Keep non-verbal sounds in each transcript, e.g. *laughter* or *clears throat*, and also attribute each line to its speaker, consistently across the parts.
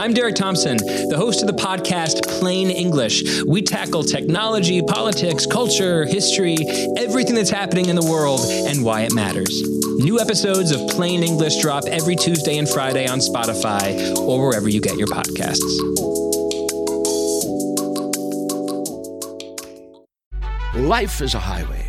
Speaker 1: I'm Derek Thompson, the host of the podcast Plain English. We tackle technology, politics, culture, history, everything that's happening in the world, and why it matters. New episodes of Plain English drop every Tuesday and Friday on Spotify or wherever you get your podcasts.
Speaker 2: Life is a highway,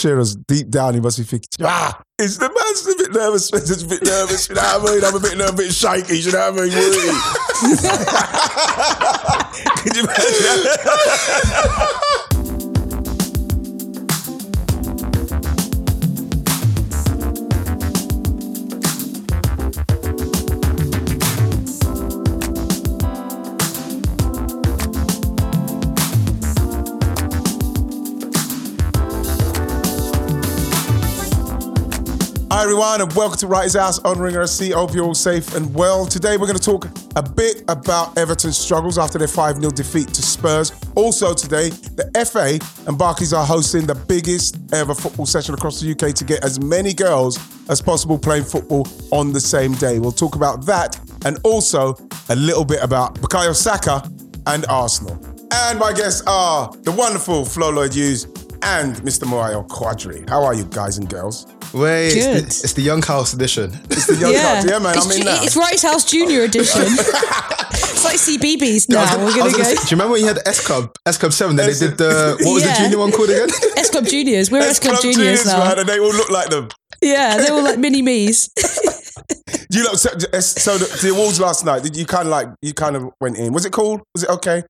Speaker 3: Shearer's deep down, he must be thinking, ah, it's the man's a bit nervous. *laughs* It's a bit nervous, you know what I mean? I'm a bit nervous, a bit shaky, you know what I mean? *laughs* *laughs* Could you imagine? Everyone, and welcome to Wrighty's House on Ringer FC. Hope you're all safe and well. Today we're going to talk a bit about Everton's struggles after their 5-0 defeat to Spurs. Also today, the FA and Barclays are hosting the biggest ever football session across the UK to get as many girls as possible playing football on the same day. We'll talk about that and also a little bit about Bukayo Saka and Arsenal. And my guests are the wonderful Flo Lloyd Hughes and Mr. Mayowa Quadri. How are you guys and girls?
Speaker 4: Wait, it's the, it's the Young House edition.
Speaker 3: It's the young yeah. yeah, man.
Speaker 5: It's,
Speaker 3: I'm in that.
Speaker 5: it's Wright House Junior edition. *laughs* it's like CBBC now.
Speaker 4: I was
Speaker 5: We're
Speaker 4: I
Speaker 5: gonna
Speaker 4: was
Speaker 5: go
Speaker 4: say, do you remember when you had S Club, S Club Seven? Then they did the what was
Speaker 5: Yeah.
Speaker 4: the junior one called again? *laughs*
Speaker 5: S Club Juniors. We're S Club,
Speaker 3: Club
Speaker 5: Juniors, now.
Speaker 3: man, and they all look like them.
Speaker 5: Yeah, they were like mini me's. *laughs*
Speaker 3: You know, so, so the, the awards last night, did you kind of like, you kind of went in. Was it cool? Was it okay?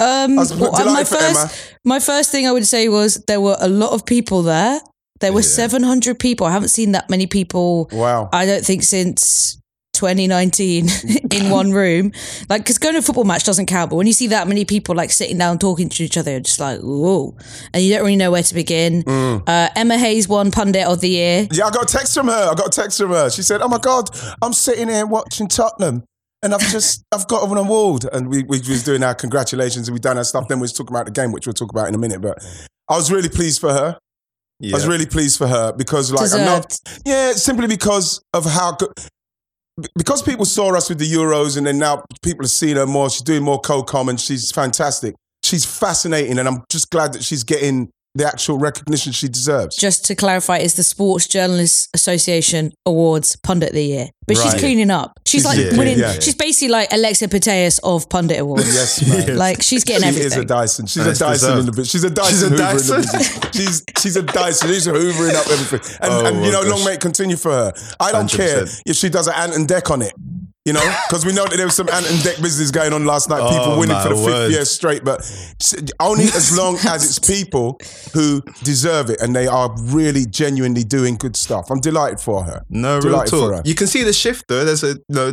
Speaker 5: Um,
Speaker 3: was
Speaker 5: well, my
Speaker 3: for
Speaker 5: first, my first thing I would say was there were a lot of people there. There were 700 people. I haven't seen that many people.
Speaker 3: Wow.
Speaker 5: I don't think since 2019 *laughs* in one room. Like, because going to a football match doesn't count, but when you see that many people like sitting down talking to each other, you're just like, whoa. And you don't really know where to begin.
Speaker 3: Mm.
Speaker 5: Uh, Emma Hayes won Pundit of the Year.
Speaker 3: Yeah, I got a text from her. I got a text from her. She said, "Oh my god, I'm sitting here watching Tottenham, and I've just *laughs* I've got an award." And we we was doing our congratulations and we done our stuff. Then we was talking about the game, which we'll talk about in a minute. But I was really pleased for her. I was really pleased for her because, like, I'm not. Yeah, simply because of how good. Because people saw us with the Euros, and then now people are seeing her more. She's doing more co-com, and she's fantastic. She's fascinating, and I'm just glad that she's getting the actual recognition she deserves.
Speaker 5: Just to clarify, is the Sports Journalists Association Awards Pundit of the Year. But she's cleaning up. She's,
Speaker 3: She's-
Speaker 5: like
Speaker 3: yeah,
Speaker 5: winning.
Speaker 3: yeah, yeah.
Speaker 5: She's basically like Alexia Putellas of Pundit Awards.
Speaker 3: Yes, man.
Speaker 5: Like she's getting
Speaker 3: she
Speaker 5: everything.
Speaker 3: is a Dyson. She's
Speaker 4: And
Speaker 3: a
Speaker 4: it's
Speaker 3: Dyson in the business. She's a Dyson.
Speaker 4: She's a
Speaker 3: Hoover
Speaker 4: Dyson?
Speaker 3: In the business. she's she's a Dyson. She's hoovering up everything. And,
Speaker 4: Oh
Speaker 3: and you
Speaker 4: my
Speaker 3: know, long may it continue for her. I don't care
Speaker 4: 100%.
Speaker 3: if she does an Ant and Dec on it. You know, because we know that there was some Ant and Dec business going on last night. People
Speaker 4: Oh,
Speaker 3: winning for the
Speaker 4: my
Speaker 3: fifth year straight, but only as long as it's people who deserve it and they are really genuinely doing good stuff. I'm delighted for her.
Speaker 4: No, real
Speaker 3: Delighted for her.
Speaker 4: talk. You can see the shift though. There's a you know,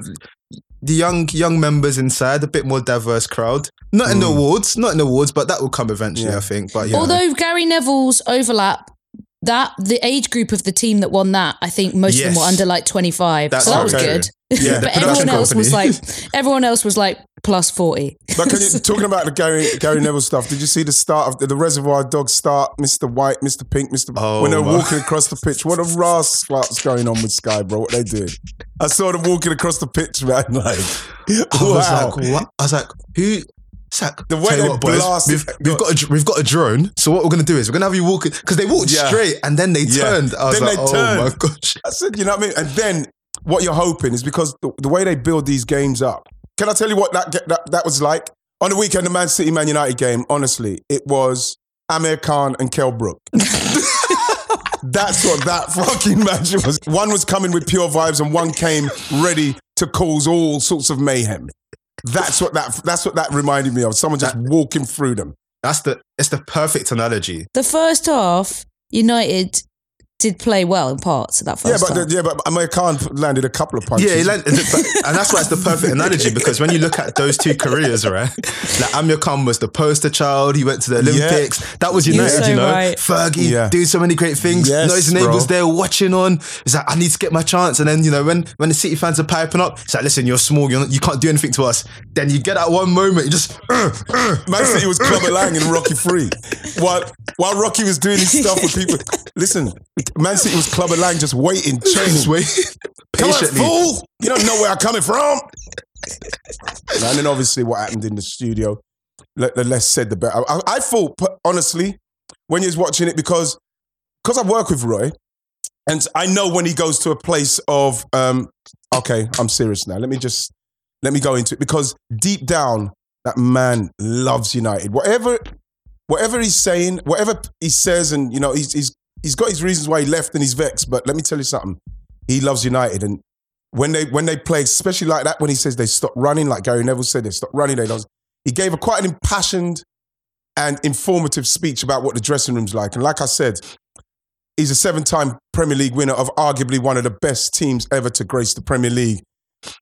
Speaker 4: the young young members inside, a bit more diverse crowd. Not in the awards, not in the awards, but that will come eventually,
Speaker 3: Mm. Yeah.
Speaker 4: I think. But yeah,
Speaker 5: Although Gary Neville's overlap, that the age group of the team that won that, I think most of them were under like twenty five.
Speaker 4: That's
Speaker 5: So that was
Speaker 3: okay.
Speaker 5: good.
Speaker 3: Yeah, *laughs*
Speaker 5: but everyone
Speaker 4: production
Speaker 5: else was like *laughs* everyone else was like plus forty.
Speaker 3: But can you, *laughs* talking about the Gary Gary Neville stuff, did you see the start of the, the Reservoir Dogs start? Mr. White, Mr. Pink, Mr.
Speaker 4: Oh,
Speaker 3: when they're
Speaker 4: my.
Speaker 3: walking across the pitch. What a rascal's going on with Sky, bro? What they did? I saw them walking across the pitch, man. Like,
Speaker 4: I was like, what? I was like, who? Sack,
Speaker 3: The way they
Speaker 4: what, boys, we've, we've got a, we've got a drone. So what we're gonna do is we're gonna have you walk because they walked
Speaker 3: Yeah.
Speaker 4: straight and then they
Speaker 3: Yeah.
Speaker 4: turned. I was
Speaker 3: Then
Speaker 4: like,
Speaker 3: they
Speaker 4: oh
Speaker 3: turned.
Speaker 4: my gosh.
Speaker 3: I said, you know what I mean? And then what you're hoping is because the, the way they build these games up. Can I tell you what that, that that was like? On the weekend, the Man City Man United game, honestly, it was Amir Khan and Kell Brook. *laughs* That's what that fucking match was. One was coming with pure vibes, and one came ready to cause all sorts of mayhem. That's what that. That's what that reminded me of. Someone just walking through them.
Speaker 4: That's the it's the perfect analogy.
Speaker 5: The first half, United did play well in parts of that
Speaker 3: Yeah,
Speaker 5: first
Speaker 3: but
Speaker 5: half.
Speaker 3: the, yeah, but Amir Khan landed a couple of punches.
Speaker 4: Yeah, he land- but- and that's why it's the perfect analogy *laughs* because when you look at those two careers, right? Like Amir Khan was the poster child. He went to the Olympics. That was
Speaker 5: You're
Speaker 4: United,
Speaker 5: so
Speaker 4: you know.
Speaker 5: right.
Speaker 4: Fergie
Speaker 3: Yeah.
Speaker 4: doing so many great things.
Speaker 3: Yes,
Speaker 4: you know, his neighbours
Speaker 3: bro.
Speaker 4: there watching on. He's like, I need to get my chance. And then you know, when when the City fans are piping up, it's like, listen, you're small. You're not, you can't do anything to us. Then you get that one moment, you just. uh, uh,
Speaker 3: Man City was Clubber Lang in Rocky Three, *laughs* while while Rocky was doing his stuff with people. Listen, Man City was Clubber Lang just waiting, training. *laughs*
Speaker 4: just wait
Speaker 3: Come on,
Speaker 4: patiently.
Speaker 3: fool! You don't know where I'm coming from. and then obviously what happened in the studio, the less said the better. I, I thought, honestly, when was watching it, because because I work with Roy, and I know when he goes to a place of, um, okay, I'm serious now. Let me just let me go into it because deep down, that man loves United. Whatever, whatever he's saying, whatever he says, and you know, he's he's he's got his reasons why he left and he's vexed. But let me tell you something, he loves United, and when they when they play, especially like that, when he says they stop running, like Gary Neville said, they stop running. They don't. He gave a quite an impassioned and informative speech about what the dressing room's like. And like I said, he's a seven-time Premier League winner of arguably one of the best teams ever to grace the Premier League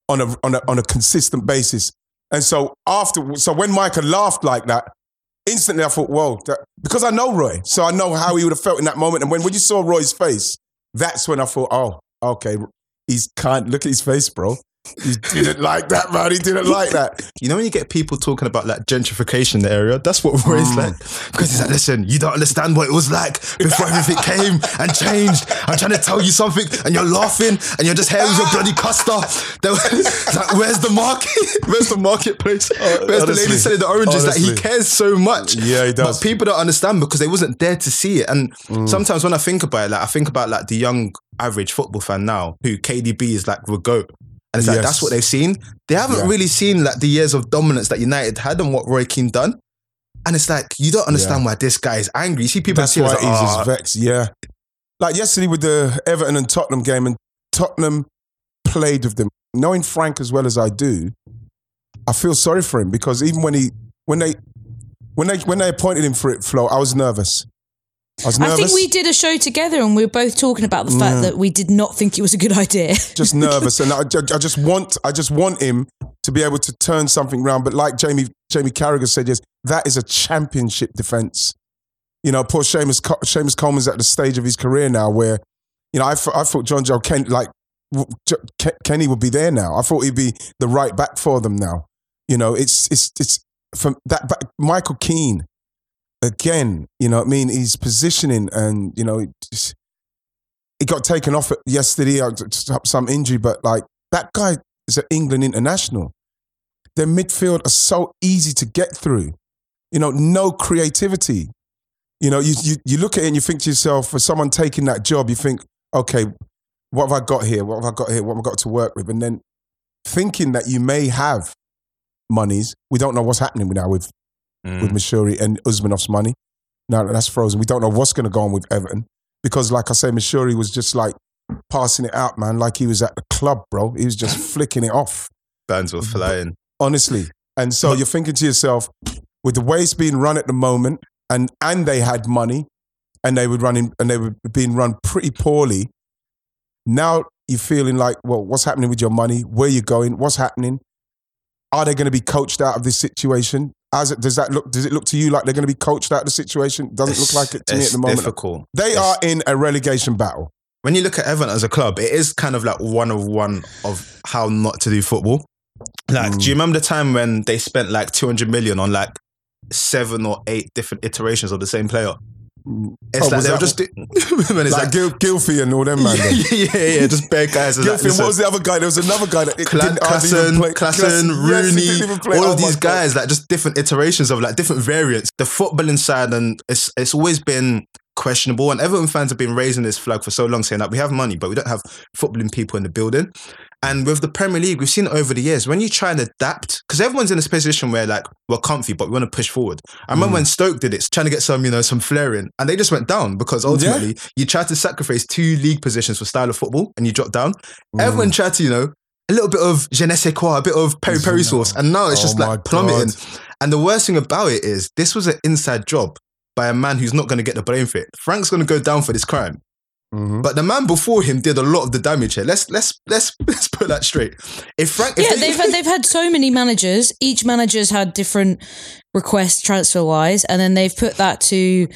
Speaker 3: on a on a on a consistent basis. And so after, so when Micah laughed like that, instantly I thought, whoa, that, because I know Roy, so I know how he would have felt in that moment. And when when you saw Roy's face, that's when I thought, oh, okay, he's kind. Look at his face, bro. He didn't like that, man. He didn't like that.
Speaker 4: You know when you get people talking about like gentrification in the area, that's what Roy's
Speaker 3: Mm.
Speaker 4: like. Because he's like, listen, you don't understand what it was like before everything came and changed. I'm trying to tell you something, and you're laughing, and you're just here with your bloody custer. There was- like, where's the market? *laughs* Where's the marketplace? Where's the
Speaker 3: Uh,
Speaker 4: lady selling the oranges? Like he cares so much.
Speaker 3: Yeah, he does.
Speaker 4: But people don't understand because they wasn't there to see it. And
Speaker 3: Mm.
Speaker 4: sometimes when I think about it, like I think about like the young average football fan now who KDB is like the goat. And it's like that's what they've seen. They haven't
Speaker 3: Yeah.
Speaker 4: really seen like the years of dominance that United had and what Roy Keane done. And it's like you don't understand why this guy is angry. You see people
Speaker 3: That's
Speaker 4: see
Speaker 3: why he's
Speaker 4: like,
Speaker 3: as
Speaker 4: "Ah,
Speaker 3: vexed. Yeah, like yesterday with the Everton and Tottenham game, and Tottenham played with them. Knowing Frank as well as I do, I feel sorry for him because even when he when they when they when they appointed him for it, Flo, I was nervous. I.
Speaker 5: I think we did a show together and we were both talking about the fact that we did not think it was a good idea. *laughs*
Speaker 3: just nervous, and I, I just want I just want him to be able to turn something around. But like Jamie Jamie Carragher said, yes, that is a championship defense. You know, poor Seamus Seamus Coleman's at the stage of his career now where, you know, I, I thought Jonjoe Ken like w- J- Ke- Kenny would be there now. I thought he'd be the right back for them now. You know, it's it's it's from that Michael Keane again. You know, what I mean, he's positioning and you know. He got taken off yesterday, uh, some injury, but like that guy is an England international. Their midfield are so easy to get through. You know, no creativity. You know, you, you, you look at it and you think to yourself, for someone taking that job, you think, okay, what have I got here? What have I got here? What have I got to work with? And then thinking that you may have monies, we don't know what's happening now with, with mm. Moshiri and Usmanov's money. Now that's frozen. We don't know what's going to go on with Everton because, like I say, Moshiri was just like passing it out, man, like he was at the club, bro. He was just *laughs* flicking it off,
Speaker 4: bands were flying.
Speaker 3: honestly. And so you're thinking to yourself, with the way it's being run at the moment, and and they had money, and they were running, and they were being run pretty poorly. Now you're feeling like, well, what's happening with your money? Where you going? What's happening? Are they going to be coached out of this situation? As it, does that look? Does it look to you like they're going to be coached out of the situation? Doesn't look like it to me at the moment.
Speaker 4: difficult.
Speaker 3: They
Speaker 4: It's-
Speaker 3: are in a relegation battle.
Speaker 4: when you look at Everton as a club, it is kind of like one of one of how not to do football. Like,
Speaker 3: Mm.
Speaker 4: do you remember the time when they spent like 200 million on like seven or eight different iterations of the same player? It's
Speaker 3: Oh,
Speaker 4: like they were just when *laughs* it's
Speaker 3: Like,
Speaker 4: like,
Speaker 3: Gil, Gylfi and all them man. *laughs*
Speaker 4: yeah, yeah, yeah, just bad guys. It's like,
Speaker 3: and what was the other guy? There was another guy that
Speaker 4: Cla-
Speaker 3: didn't
Speaker 4: Klaassen,
Speaker 3: play.
Speaker 4: Klaassen,
Speaker 3: Yes,
Speaker 4: Rooney,
Speaker 3: play.
Speaker 4: all
Speaker 3: Oh
Speaker 4: of these
Speaker 3: God.
Speaker 4: guys, like just different iterations of like different variants. The footballing side, and it's it's always been questionable. And Everton fans have been raising this flag for so long, saying that we have money, but we don't have footballing people in the building. And with the Premier League, we've seen over the years when you try and adapt, because everyone's in this position where like we're comfy, but we want to push forward. I remember when mm. Stoke did it, trying to get some, you know, some flair in, and they just went down because ultimately you tried to sacrifice two league positions for style of football, and you dropped down. Everyone mm. tried to, you know, a little bit of je ne sais quoi, a bit of peri peri sauce, and now it's
Speaker 3: Oh
Speaker 4: just like plummeting.
Speaker 3: God.
Speaker 4: And the worst thing about it is this was an inside job by a man who's not going to get the blame for it. Frank's going to go down for this crime.
Speaker 3: Mm-hmm.
Speaker 4: But the man before him did a lot of the damage here. Let's let's let's *laughs* let's put that straight. If Frank, if
Speaker 5: Yeah,
Speaker 4: they-
Speaker 5: they've had, they've had so many managers. Each manager's had different requests transfer wise, and then they've put that to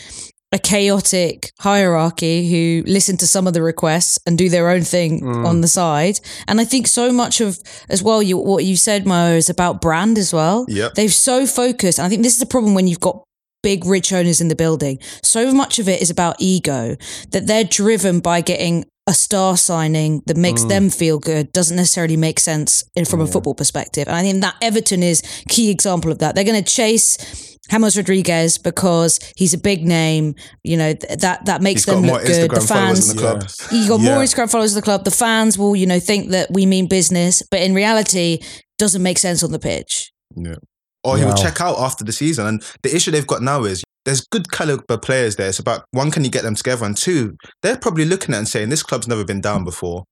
Speaker 5: a chaotic hierarchy who listen to some of the requests and do their own thing on the side. And I think so much of as well, you what you said, Mo, is about brand as well.
Speaker 4: Yep.
Speaker 5: They've so focused, and I think this is the problem when you've got big rich owners in the building. So much of it is about ego that they're driven by getting a star signing that makes them feel good doesn't necessarily make sense in- from a football perspective. And I think that Everton is key example of that. They're going to chase James Rodriguez because he's a big name. You know th- that that makes
Speaker 4: he's
Speaker 5: them look good. The
Speaker 4: Instagram followers
Speaker 5: fans,
Speaker 4: the club.
Speaker 5: you got
Speaker 3: Yeah.
Speaker 5: more Instagram followers of the club. The fans will, you know, think that we mean business, but in reality, doesn't make sense on the pitch.
Speaker 4: Or he
Speaker 3: Wow.
Speaker 4: will check out after the season. And the issue they've got now is there's good caliber players there. It's about one, can you get them together? And two, they're probably looking at and saying, this club's never been down before.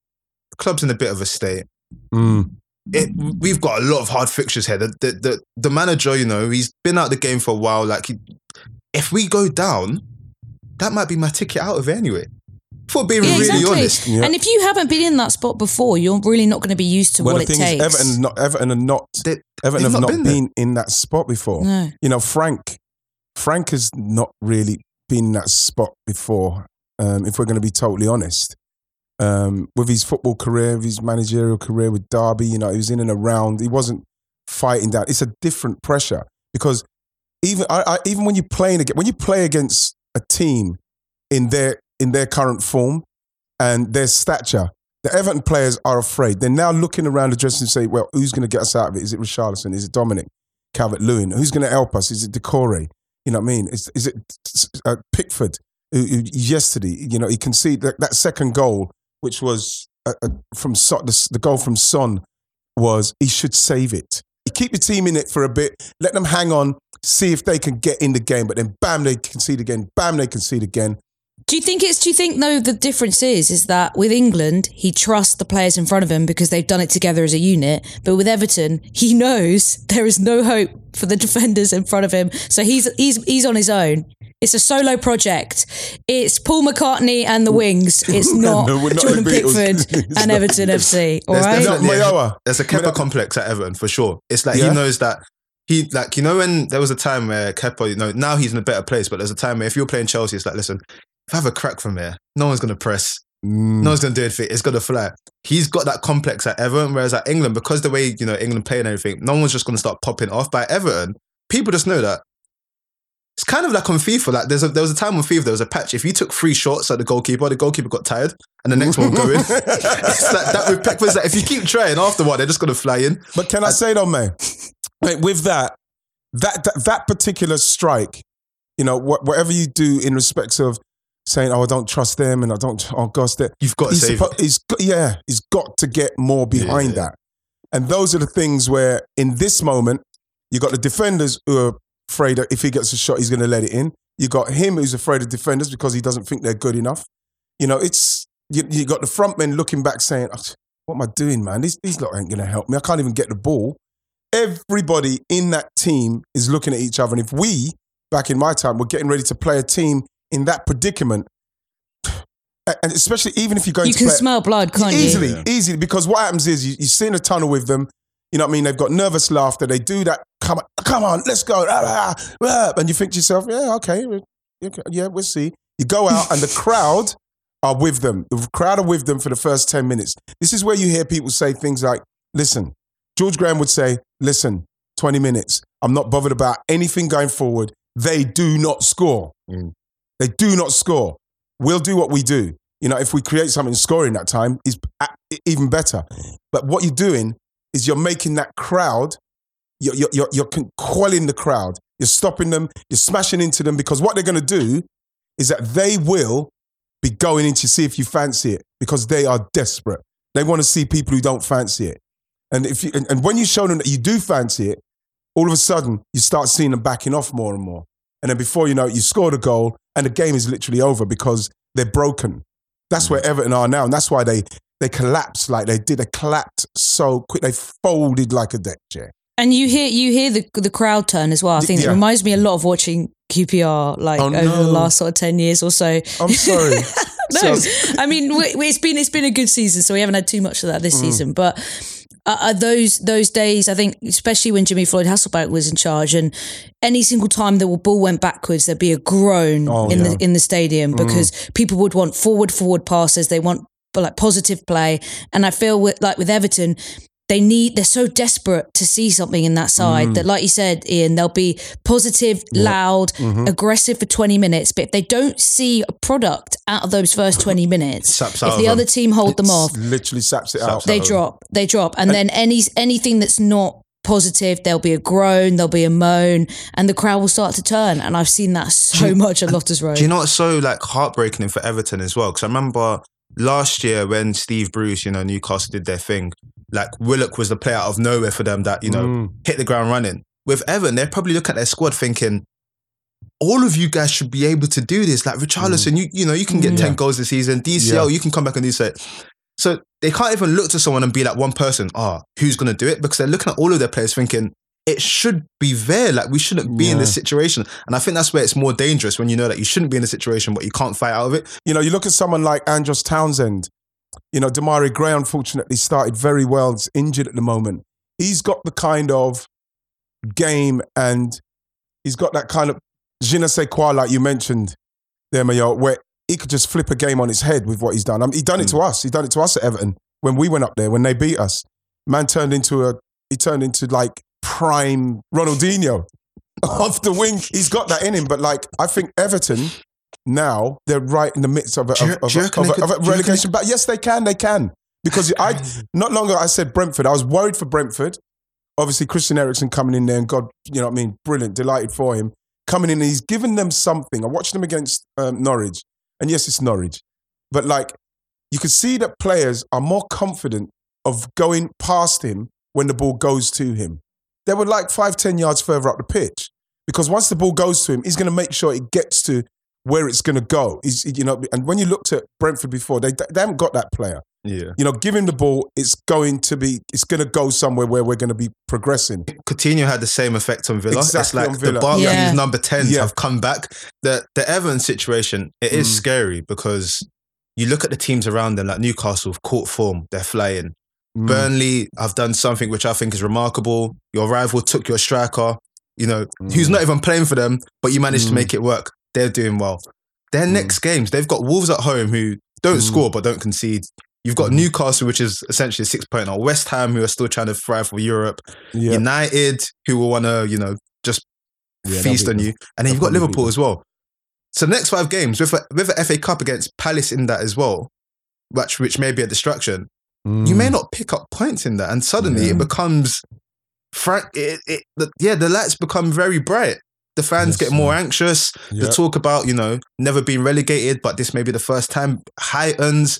Speaker 4: The club's in a bit of a state.
Speaker 3: Mm.
Speaker 4: It, we've got a lot of hard fixtures here. The, the, the, the manager, you know, he's been out the game for a while. Like, he, if we go down, that might be my ticket out of it anyway. For being
Speaker 5: Yeah,
Speaker 4: really
Speaker 5: exactly.
Speaker 4: honest.
Speaker 3: Yeah.
Speaker 5: And if you haven't been in that spot before, you're really not going to be used to
Speaker 3: Well,
Speaker 5: what
Speaker 3: the
Speaker 5: it
Speaker 3: thing
Speaker 5: takes.
Speaker 3: is, Everton, not, Everton are not.
Speaker 4: They-
Speaker 3: Everton
Speaker 4: they've not
Speaker 3: not
Speaker 4: been
Speaker 3: been, in that spot before.
Speaker 5: No.
Speaker 3: You know, Frank, Frank has not really been in that spot before. Um, if we're going to be totally honest, um, with his football career, with his managerial career with Derby, you know, he was in and around. He wasn't fighting that. It's a different pressure because even I, I, even when you playing against when you play against a team in their in their current form and their stature, the Everton players are afraid. They're now looking around the dressing room and say, "Well, who's going to get us out of it? Is it Richarlison? Is it Dominic Calvert Lewin? Who's going to help us? Is it Doucouré? You know what I mean? Is, is it uh, Pickford? Who, who yesterday, you know, he conceded that, that second goal, which was uh, uh, from the, the goal from Son, was he should save it. You keep your team in it for a bit, let them hang on, see if they can get in the game. But then, bam, they concede again. Bam, they concede again.
Speaker 5: Do you think it's? Do you think though the difference is is that with England he trusts the players in front of him because they've done it together as a unit, but with Everton he knows *laughs* there is no hope for the defenders in front of him, so he's he's he's on his own. It's a solo project. It's Paul McCartney and the Wings. *laughs* *laughs* It's not,
Speaker 3: No, not
Speaker 5: Jordan. Pickford
Speaker 3: It's
Speaker 5: and
Speaker 3: not.
Speaker 5: Everton FC. All
Speaker 4: There's
Speaker 5: right.
Speaker 4: definitely a-
Speaker 3: Mayowa.
Speaker 4: There's a Kepa
Speaker 3: Mayowa.
Speaker 4: complex at Everton for sure. It's like
Speaker 3: Yeah?
Speaker 4: he knows that he like you know when there was a time where Kepa, you know, now he's in a better place, but there's a time where if you're playing Chelsea, it's like, listen, if I have a crack from here, no one's gonna press,
Speaker 3: Mm.
Speaker 4: no one's gonna do anything. It's gonna fly. He's got that complex at Everton, whereas at England, because the way you know England play and everything, no one's just gonna start popping off. By Everton, people just know that. It's kind of like on FIFA. Like there's a, there was a time on FIFA, there was a patch. If you took three shots at the goalkeeper, the goalkeeper got tired, and the next one going. *laughs* it's like that with Pickford's like if you keep trying after one, they're just gonna fly in.
Speaker 3: But can I say though, man, mate, with that, that that, that particular strike, you know, wh- whatever you do in respects of saying, "Oh, I don't trust them," and I don't, oh gosh, that
Speaker 4: You've got to
Speaker 3: he's,
Speaker 4: save
Speaker 3: suppo- he's yeah, he's got to get more behind
Speaker 4: Yeah.
Speaker 3: that, and those are the things where, in this moment, you got the defenders who are afraid that if he gets a shot, he's going to let it in. You got him who's afraid of defenders because he doesn't think they're good enough. You know, it's you, you got the front men looking back saying, "Oh, "What am I doing, man? These these lot ain't going to help me. I can't even get the ball." Everybody in that team is looking at each other, and if we, back in my time, were getting ready to play a team in that predicament, and especially even if you're going
Speaker 5: You
Speaker 3: to
Speaker 5: can
Speaker 3: play,
Speaker 5: smell blood, can't
Speaker 3: easily,
Speaker 5: you?
Speaker 3: easily, because what happens is you, you sit in a tunnel with them. You know what I mean? They've got nervous laughter. They do that. Come on, come on, let's go. And you think to yourself, yeah, okay, okay, yeah, we'll see. You go out, and the *laughs* crowd are with them. The crowd are with them for the first ten minutes. This is where you hear people say things like, "Listen," George Graham would say, "Listen, twenty minutes. I'm not bothered about anything going forward. They do not score. Mm. They do not score. We'll do what we do. You know, if we create something scoring that time, is even better. But what you're doing is you're making that crowd, you're, you're, you're, quelling the crowd. You're stopping them, you're smashing into them because what they're going to do is that they will be going in to see if you fancy it because they are desperate. They want to see people who don't fancy it. And if you, and, and when you show them that you do fancy it, all of a sudden you start seeing them backing off more and more. And then before you know it, you scored a goal and the game is literally over because they're broken. That's where Everton are now. And that's why they they collapsed like they did. They collapsed so quick. They folded like a deck chair.
Speaker 5: And you hear you hear the the crowd turn as well. I think
Speaker 3: Yeah.
Speaker 5: it reminds me a lot of watching QPR like
Speaker 3: Oh,
Speaker 5: over the last sort of ten years or so.
Speaker 3: I'm *laughs* sorry.
Speaker 5: no,
Speaker 3: So-
Speaker 5: I mean it's been it's been a good season, so we haven't had too much of that
Speaker 3: Mm.
Speaker 5: this season. But uh, uh, those those days, I think, especially when Jimmy Floyd Hasselbaink was in charge, and any single time the ball went backwards, there'd be a groan
Speaker 3: Oh,
Speaker 5: in
Speaker 3: yeah. Mm.
Speaker 5: the in the stadium because people would want forward forward passes. They want like positive play, and I feel with, like with Everton. They need, they're so desperate to see something in that side
Speaker 3: Mm.
Speaker 5: that, like you said, Ian, they'll be positive, loud,
Speaker 3: Mm-hmm.
Speaker 5: aggressive for 20 minutes. But if they don't see a product out of those first *laughs* 20 minutes,
Speaker 4: Saps
Speaker 5: if
Speaker 4: out
Speaker 5: the other
Speaker 4: them.
Speaker 5: team hold them off,
Speaker 3: literally saps it out.
Speaker 5: they drop, they drop. And then any anything that's not positive, there'll be a groan, there'll be a moan, and the crowd will start to turn. And I've seen that so much at Loftus Road.
Speaker 4: Do you know what's so like heartbreaking for Everton as well? Because I remember last year when Steve Bruce, you know, Newcastle did their thing, like Willock was the player out of nowhere for them that, you know,
Speaker 3: Mm.
Speaker 4: hit the ground running. With Everton, they're probably looking at their squad thinking, all of you guys should be able to do this. Like Richarlison, you you know, you can get 10 goals this season. DCL,
Speaker 3: Yeah.
Speaker 4: you can come back and do so. So they can't even look to someone and be like one person, ah, who's gonna do it? Because they're looking at all of their players thinking, it should be there. Like we shouldn't be in this situation. And I think that's where it's more dangerous when you know that you shouldn't be in a situation, but you can't fight out of it.
Speaker 3: You know, you look at someone like Andros Townsend. You know, Demarai Gray unfortunately started very well. Injured at the moment. He's got the kind of game and he's got that kind of je ne sais quoi, like you mentioned there, Mayo, where he could just flip a game on his head with what he's done. I mean, he done it hmm. to us. He done it to us at Everton when we went up there, when they beat us. Man turned into a, he turned into like prime Ronaldinho *laughs* off the wing. He's got that in him, but like, I think Everton now they're right in the midst of a,
Speaker 4: you-
Speaker 3: of, of a, of a, of a
Speaker 4: do you reckon
Speaker 3: relegation. But yes, they can. They can because I not long ago I said Brentford. I was worried for Brentford. Obviously, Christian Eriksen coming in there and God, you know what I mean, brilliant, delighted for him coming in. and He's given them something. I watched them against um, Norwich, and yes, it's Norwich, but like you could see that players are more confident of going past him when the ball goes to him. They were like five, ten yards further up the pitch because once the ball goes to him, he's going to make sure it gets to where it's going to go. He's, you know, and when you looked at Brentford before, they they haven't got that player.
Speaker 4: Yeah.
Speaker 3: You know, give him the ball, it's going to be, it's going to go somewhere where we're going to be progressing.
Speaker 4: Coutinho had the same effect on Villa.
Speaker 3: Exactly
Speaker 4: it's like
Speaker 3: on Villa.
Speaker 4: the Barclays
Speaker 5: Yeah.
Speaker 4: number 10s
Speaker 3: Yeah.
Speaker 4: have come back. The the Everton situation, it is
Speaker 3: Mm.
Speaker 4: scary because you look at the teams around them, like Newcastle, have caught form, they're flying.
Speaker 3: Mm.
Speaker 4: Burnley have done something which I think is remarkable. Your rival took your striker, you know, who's
Speaker 3: Mm.
Speaker 4: not even playing for them, but you managed to make it work. They're doing well. Their next games, they've got Wolves at home who don't
Speaker 3: Mm.
Speaker 4: score but don't concede. You've got Newcastle, which is essentially a six pointer. West Ham, who are still trying to thrive for Europe.
Speaker 3: Yeah.
Speaker 4: United, who will want to, you know, just
Speaker 3: Yeah,
Speaker 4: feast on you. And then you've got Liverpool
Speaker 3: good.
Speaker 4: as well. So next five games with a, with a FA Cup against Palace in that as well, which which may be a distraction. You may not pick up points in that, and suddenly it becomes frank. It, it, the, yeah, the lights become very bright. The fans
Speaker 3: Yes,
Speaker 4: get more anxious.
Speaker 3: Yeah.
Speaker 4: The talk about you know never being relegated, but this may be the first time heightens.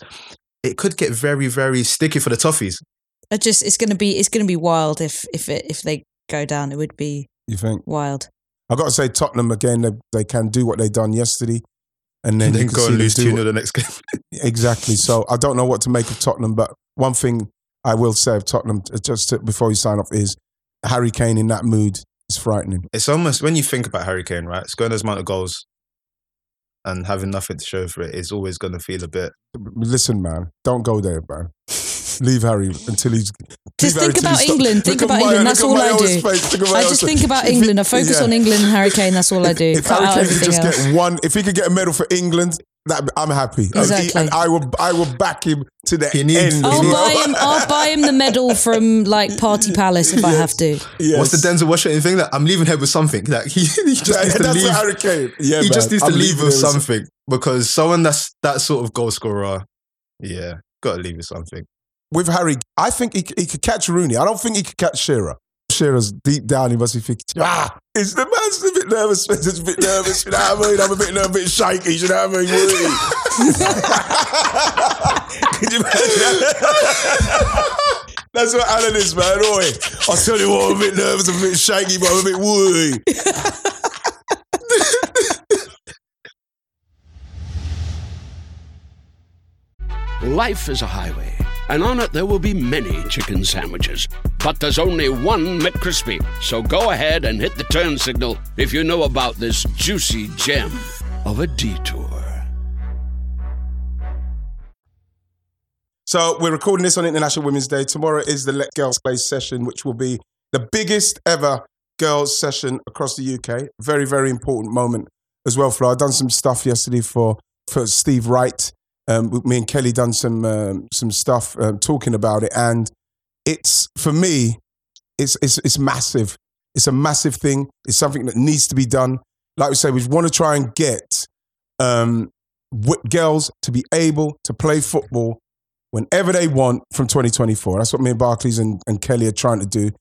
Speaker 4: It could get very very sticky for the Toffees.
Speaker 5: I just it's gonna be it's gonna be wild if if it if they go down. It would be
Speaker 3: You think?
Speaker 5: wild.
Speaker 3: I've got to say, Tottenham again, they, they can do what they done yesterday. And then,
Speaker 4: And then
Speaker 3: you can
Speaker 4: go
Speaker 3: see
Speaker 4: and lose two
Speaker 3: what-
Speaker 4: 0 the next game. *laughs*
Speaker 3: Exactly. So I don't know what to make of Tottenham, but one thing I will say of Tottenham, uh, just to, before you sign off, is Harry Kane in that mood is frightening.
Speaker 4: it's almost when you think about Harry Kane, right? Scoring those amount of goals and having nothing to show for it is always going to feel a bit.
Speaker 3: Listen, man, don't go there, man. Leave Harry until he's.
Speaker 5: Just
Speaker 3: Harry
Speaker 5: think about
Speaker 3: stops-
Speaker 5: England. Think
Speaker 3: Look
Speaker 5: about
Speaker 3: Mayo,
Speaker 5: England. That's all I do.
Speaker 3: face, look at
Speaker 5: I just think about England. I focus
Speaker 3: yeah.
Speaker 5: on England and Harry Kane. That's all I do.
Speaker 3: If
Speaker 5: Cut
Speaker 3: Harry Kane could just
Speaker 5: else.
Speaker 3: get one, if he could get a medal for England, that I'm happy. And
Speaker 5: Exactly.
Speaker 3: And, I will, I will back him to the
Speaker 4: He needs-
Speaker 3: end.
Speaker 4: he
Speaker 5: I'll
Speaker 4: needs-
Speaker 5: buy him. I'll buy him the medal from like Party Palace if I have to.
Speaker 3: Yes.
Speaker 4: What's the Denzel Washington thing? That I'm leaving here with something. That he, *laughs* he just
Speaker 3: That-
Speaker 4: needs to
Speaker 3: that's
Speaker 4: leave.
Speaker 3: Harry Kane. Yeah,
Speaker 4: he just needs to
Speaker 3: I'm
Speaker 4: leave
Speaker 3: leaving him with
Speaker 4: something because someone that's that sort of goal scorer, yeah, got to leave with something.
Speaker 3: With Harry, I think he, he could catch Rooney. I don't think he could catch Shearer. Shearer's deep down, he must be thinking, ah, it's the man's a bit nervous, *laughs* Spencer's a bit nervous, you know what I mean? I'm a bit nervous, a bit shaky, you know what I mean? *laughs* *laughs* Could you imagine? That's what Alan is, man. Oi, I'll tell you what, I'm a bit nervous, I'm a bit shaky, but I'm a bit woolly.
Speaker 2: Life is a highway, and on it there will be many chicken sandwiches. But there's only one McCrispy. So go ahead and hit the turn signal if you know about this juicy gem of a detour.
Speaker 3: So we're recording this on International Women's Day. Tomorrow is the Let Girls Play session, which will be the biggest ever girls session across the UK. Very, very important moment as well, Flo. I've done some stuff yesterday for, for Steve Wright. Um, me and Kelly done some um, some stuff um, talking about it, and it's for me, it's it's it's massive. It's a massive thing. It's something that needs to be done. Like we say, we want to try and get um, girls to be able to play football whenever they want from 2024. That's what me and Barclays and, and Kelly are trying to do.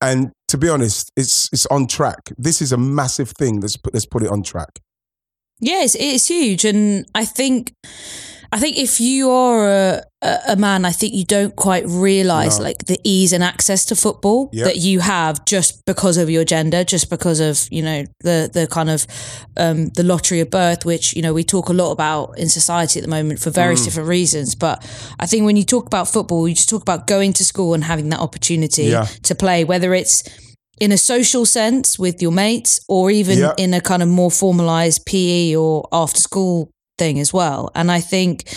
Speaker 3: And to be honest, it's it's on track. This is a massive thing. Let's put let's put it on track.
Speaker 5: Yes, it's huge, and I think, I think if you are a, a man, I think you don't quite realize
Speaker 3: No.
Speaker 5: like the ease and access to football
Speaker 3: Yep.
Speaker 5: that you have just because of your gender, just because of you know the the kind of um, the lottery of birth, which you know we talk a lot about in society at the moment for
Speaker 3: Mm.
Speaker 5: various different reasons. But I think when you talk about football, you just talk about going to school and having that opportunity
Speaker 3: Yeah.
Speaker 5: to play, whether it's in a social sense with your mates or even
Speaker 3: Yeah.
Speaker 5: in a kind of more formalized PE or after school thing as well. And I think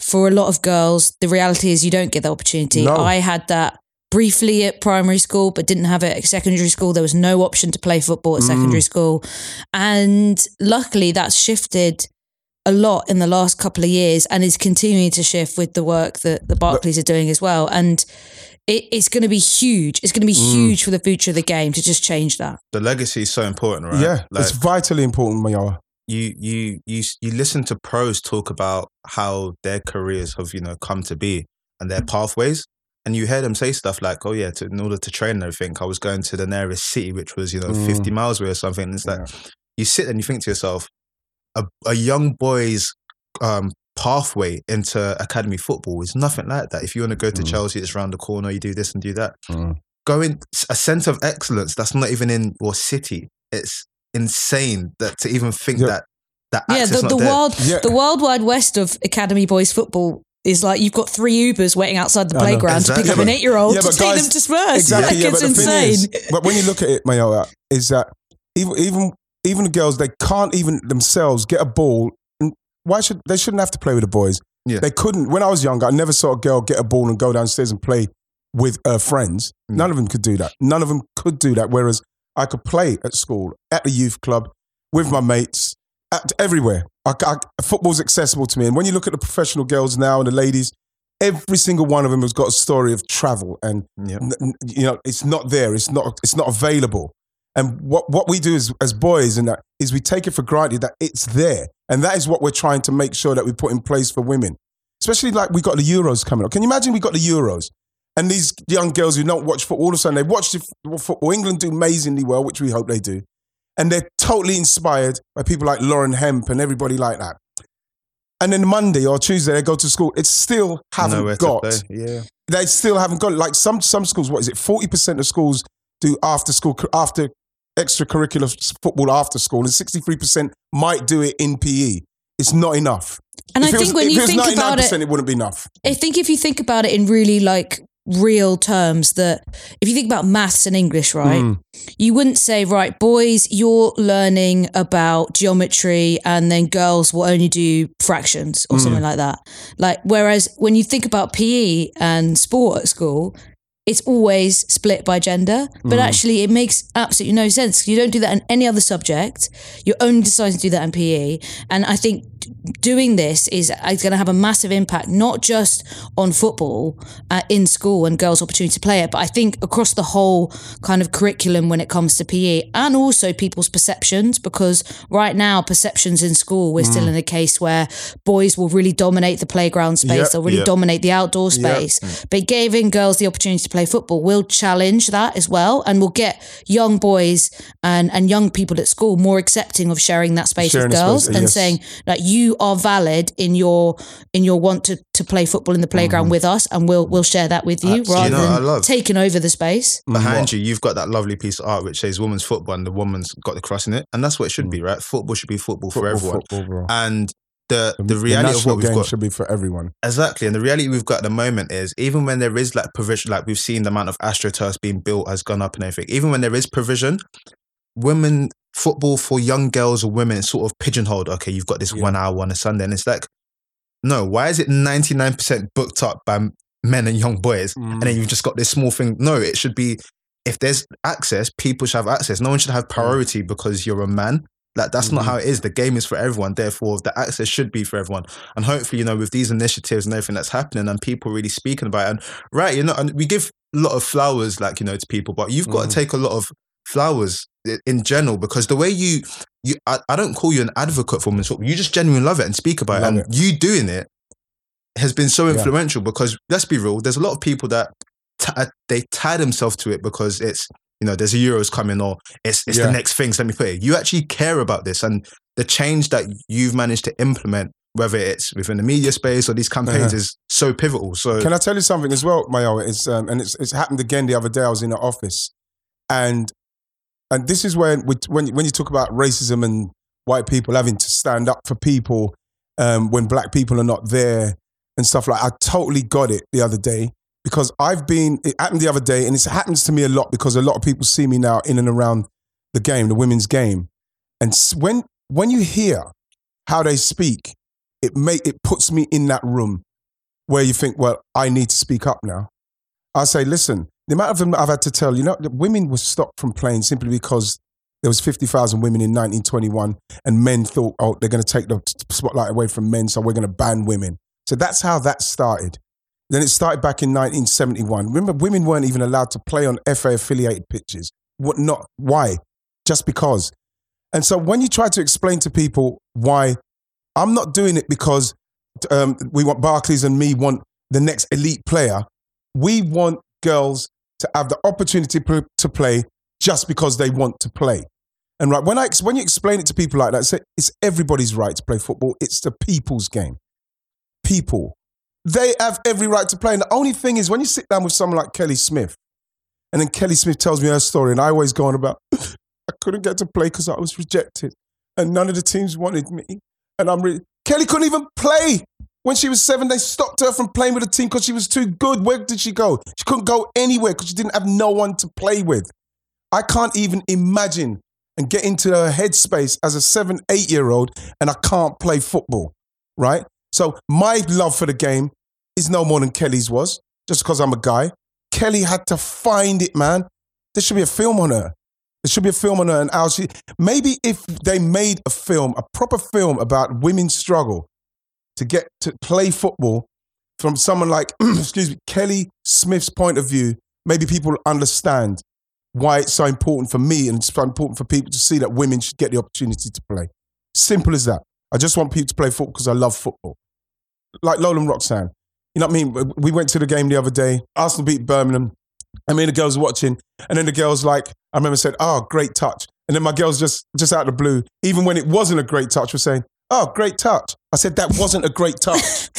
Speaker 5: for a lot of girls, the reality is you don't get the opportunity.
Speaker 3: No.
Speaker 5: I had that briefly at primary school, but didn't have it at secondary school. There was no option to play football
Speaker 3: Mm.
Speaker 5: at secondary school. And luckily that's shifted a lot in the last couple of years and is continuing to shift with the work that the Barclays are doing as well. And it, it's going to be huge. It's going to be
Speaker 3: Mm.
Speaker 5: huge for the future of the game to just change that.
Speaker 4: The legacy is so important, right?
Speaker 3: Yeah,
Speaker 4: Like
Speaker 3: it's vitally important, Mayowa.
Speaker 4: You you you you listen to pros talk about how their careers have, you know, come to be and their pathways. And you hear them say stuff like, "Oh yeah, to, in order to train and everything, I was going to the nearest city, which was you know
Speaker 3: Mm.
Speaker 4: fifty miles away or something." And it's like you sit and you think to yourself, a, a young boy's um, pathway into academy football is nothing like that. If you want to go to
Speaker 3: Mm.
Speaker 4: Chelsea, it's around the corner. You do this and do that.
Speaker 3: Mm.
Speaker 4: Going a sense of excellence that's not even in your city. It's insane that to even think
Speaker 3: Yeah.
Speaker 4: that that
Speaker 5: Yeah, the,
Speaker 4: not
Speaker 5: the
Speaker 4: there.
Speaker 5: wild,
Speaker 3: Yeah.
Speaker 5: the wild wide west of academy boys football is like you've got three Ubers waiting outside the
Speaker 3: I know.
Speaker 5: playground to pick up
Speaker 4: Yeah,
Speaker 5: an eight-year-old
Speaker 3: Yeah,
Speaker 5: to
Speaker 3: but
Speaker 5: take
Speaker 3: guys-
Speaker 5: them to Spurs.
Speaker 3: Exactly.
Speaker 5: Like,
Speaker 3: yeah,
Speaker 5: it's
Speaker 3: but
Speaker 5: insane.
Speaker 3: is, but when you look at it, Mayowa, is that even even even the girls they can't even themselves get a ball. And Why should they shouldn't have to play with the boys?
Speaker 4: Yeah.
Speaker 3: They couldn't. When I was younger, I never saw a girl get a ball and go downstairs and play with her friends.
Speaker 4: Mm.
Speaker 3: None of them could do that. None of them could do that. Whereas I could play at school, at the youth club, with my mates, at, everywhere. I, I, football's accessible to me. And when you look at the professional girls now and the ladies, every single one of them has got a story of travel. And
Speaker 4: Yeah.
Speaker 3: n- n- you know it's not there. It's not it's not available. And what what we do is as boys and that is we take it for granted that it's there. And that is what we're trying to make sure that we put in place for women. Especially like we got the euros coming up. Can you imagine we got the euros and these young girls who don't watch football all of a sudden they watch the football england do amazingly well which we hope they do and they're totally inspired by people like lauren hemp and everybody like that and then monday or tuesday they go to school it still haven't
Speaker 4: Nowhere
Speaker 3: got.
Speaker 4: Yeah.
Speaker 3: they still haven't got. Like some some schools, what is it? Forty percent of schools do after school after extracurricular s- football after school, and sixty three percent might do it in PE. It's not enough.
Speaker 5: And
Speaker 3: if
Speaker 5: I
Speaker 3: it was,
Speaker 5: think when you think about it,
Speaker 3: it wouldn't be enough.
Speaker 5: I think if you think about it in really like real terms, that if you think about maths and English, right,
Speaker 3: Mm.
Speaker 5: you wouldn't say, right, boys, you're learning about geometry, and then girls will only do fractions or
Speaker 3: Mm.
Speaker 5: something like that. Like, whereas when you think about PE and sport at school, it's always split by gender,
Speaker 3: Mm.
Speaker 5: but actually it makes absolutely no sense. You don't do that in any other subject. You're only deciding to do that in PE. And I think doing this is, is going to have a massive impact, not just on football uh, in school and girls' opportunity to play it, but I think across the whole kind of curriculum when it comes to PE and also people's perceptions, because right now, perceptions in school, we're
Speaker 3: Mm.
Speaker 5: still in a case where boys will really dominate the playground space,
Speaker 3: Yep,
Speaker 5: they'll really
Speaker 4: yep.
Speaker 5: dominate the outdoor
Speaker 3: Yep.
Speaker 5: space, but giving girls the opportunity to play play football, we'll challenge that as well, and we'll get young boys and and young people at school more accepting of sharing that space
Speaker 3: Sharing
Speaker 5: with girls
Speaker 3: space,
Speaker 5: and
Speaker 3: yes.
Speaker 5: saying that you are valid in your in your want to to play football in the playground mm-hmm. with us, and we'll we'll share that with you
Speaker 4: Absolutely.
Speaker 5: rather
Speaker 4: You know what I
Speaker 5: than
Speaker 4: love?
Speaker 5: taking over the space. Mm-hmm.
Speaker 4: behind you, you've got that lovely piece of art which says women's football and the woman's got the cross in it. And that's what it should mm. be, right? Football should be football, for everyone.
Speaker 3: football.
Speaker 4: And the, the reality of what we've
Speaker 3: game
Speaker 4: got
Speaker 3: should be for everyone.
Speaker 4: Exactly. And the reality we've got at the moment is even when there is like provision, like we've seen the amount of astroturfs being built has gone up and everything, even when there is provision, women football for young girls or women is sort of pigeonholed. Okay, you've got this one hour on a Sunday. And it's like, no, why is it 99% booked up by men and young boys? And then mm. you've just got this small thing. No, it should be if there's access, people should have access. No one should have priority because you're a man. Like that's not how it is. The game is for everyone. Therefore, the access should be for everyone. And hopefully, you know, with these initiatives and everything that's happening, and people really speaking about it, and right, you know, and we give a lot of flowers, like you know, to people, but you've got to take a lot of flowers in general because the way you, you, I, I don't call you an advocate for women's football. You just genuinely love it and speak about
Speaker 3: Love
Speaker 4: it,
Speaker 3: it.
Speaker 4: and you doing it has been so
Speaker 3: Yeah.
Speaker 4: influential because let's be real, there's a lot of people that t- uh, they tie themselves to it because it's you know there's a Euros coming or it's it's
Speaker 3: Yeah.
Speaker 4: the next thing. So let me put it. You actually care about this and the change that you've managed to implement, whether it's within the media space or these campaigns,
Speaker 3: Uh-huh.
Speaker 4: is so pivotal. So
Speaker 3: Can I tell you something as well, Mayo? It's um, and it's it's happened again the other day. I was in the office, and and this is when we, when when you talk about racism and white people having to stand up for people um, when black people are not there and stuff like. I totally got it the other day because I've been. It happened the other day, and it happens to me a lot because a lot of people see me now in and around the game, the women's game, and when when you hear how they speak, it make it puts me in that room where you think, well, I need to speak up now. I say, listen, the amount of them I've had to tell, you know, women were stopped from playing simply because there was 50,000 women in 1921 and men thought, oh, they're going to take the spotlight away from men, so we're going to ban women. So that's how that started. Then it started back in 1971. Remember, women weren't even allowed to play on FA affiliated pitches. What not? Why? Just because. And so when you try to explain to people why I'm not doing it because um, we want Barclays and me want the next elite player. We want girls to have the opportunity to play just because they want to play. And right when I when you explain it to people like that, it's everybody's right to play football. It's the people's game. People, they have every right to play. And the only thing is when you sit down with someone like Kelly Smith, and then Kelly Smith tells me her story, and I always go on about *laughs* I couldn't get to play because I was rejected, and none of the teams wanted me. And I'm really Kelly couldn't even play when she was seven. They stopped her from playing with the team because she was too good. Where did she go? She couldn't go anywhere because she didn't have no one to play with. I can't even imagine and get into her headspace as a seven, eight year old, and I can't play football, right? So my love for the game is no more than Kelly's was, just because I'm a guy. Kelly had to find it, man. There should be a film on her. There should be a film on her and how she. Maybe if they made a film, a proper film about women's struggle to get to play football from someone like, *clears throat* excuse me, Kelly Smith's point of view, maybe people understand why it's so important for me and it's so important for people to see that women should get the opportunity to play. Simple as that. I just want people to play football because I love football. Like Lola and Roxanne. You know what I mean? We went to the game the other day. Arsenal beat Birmingham. I mean, the girls were watching, and then the girls like, I remember said, "Oh, great touch," and then my girls just just out of the blue, even when it wasn't a great touch, were saying, "Oh, great touch." I said that wasn't a great touch.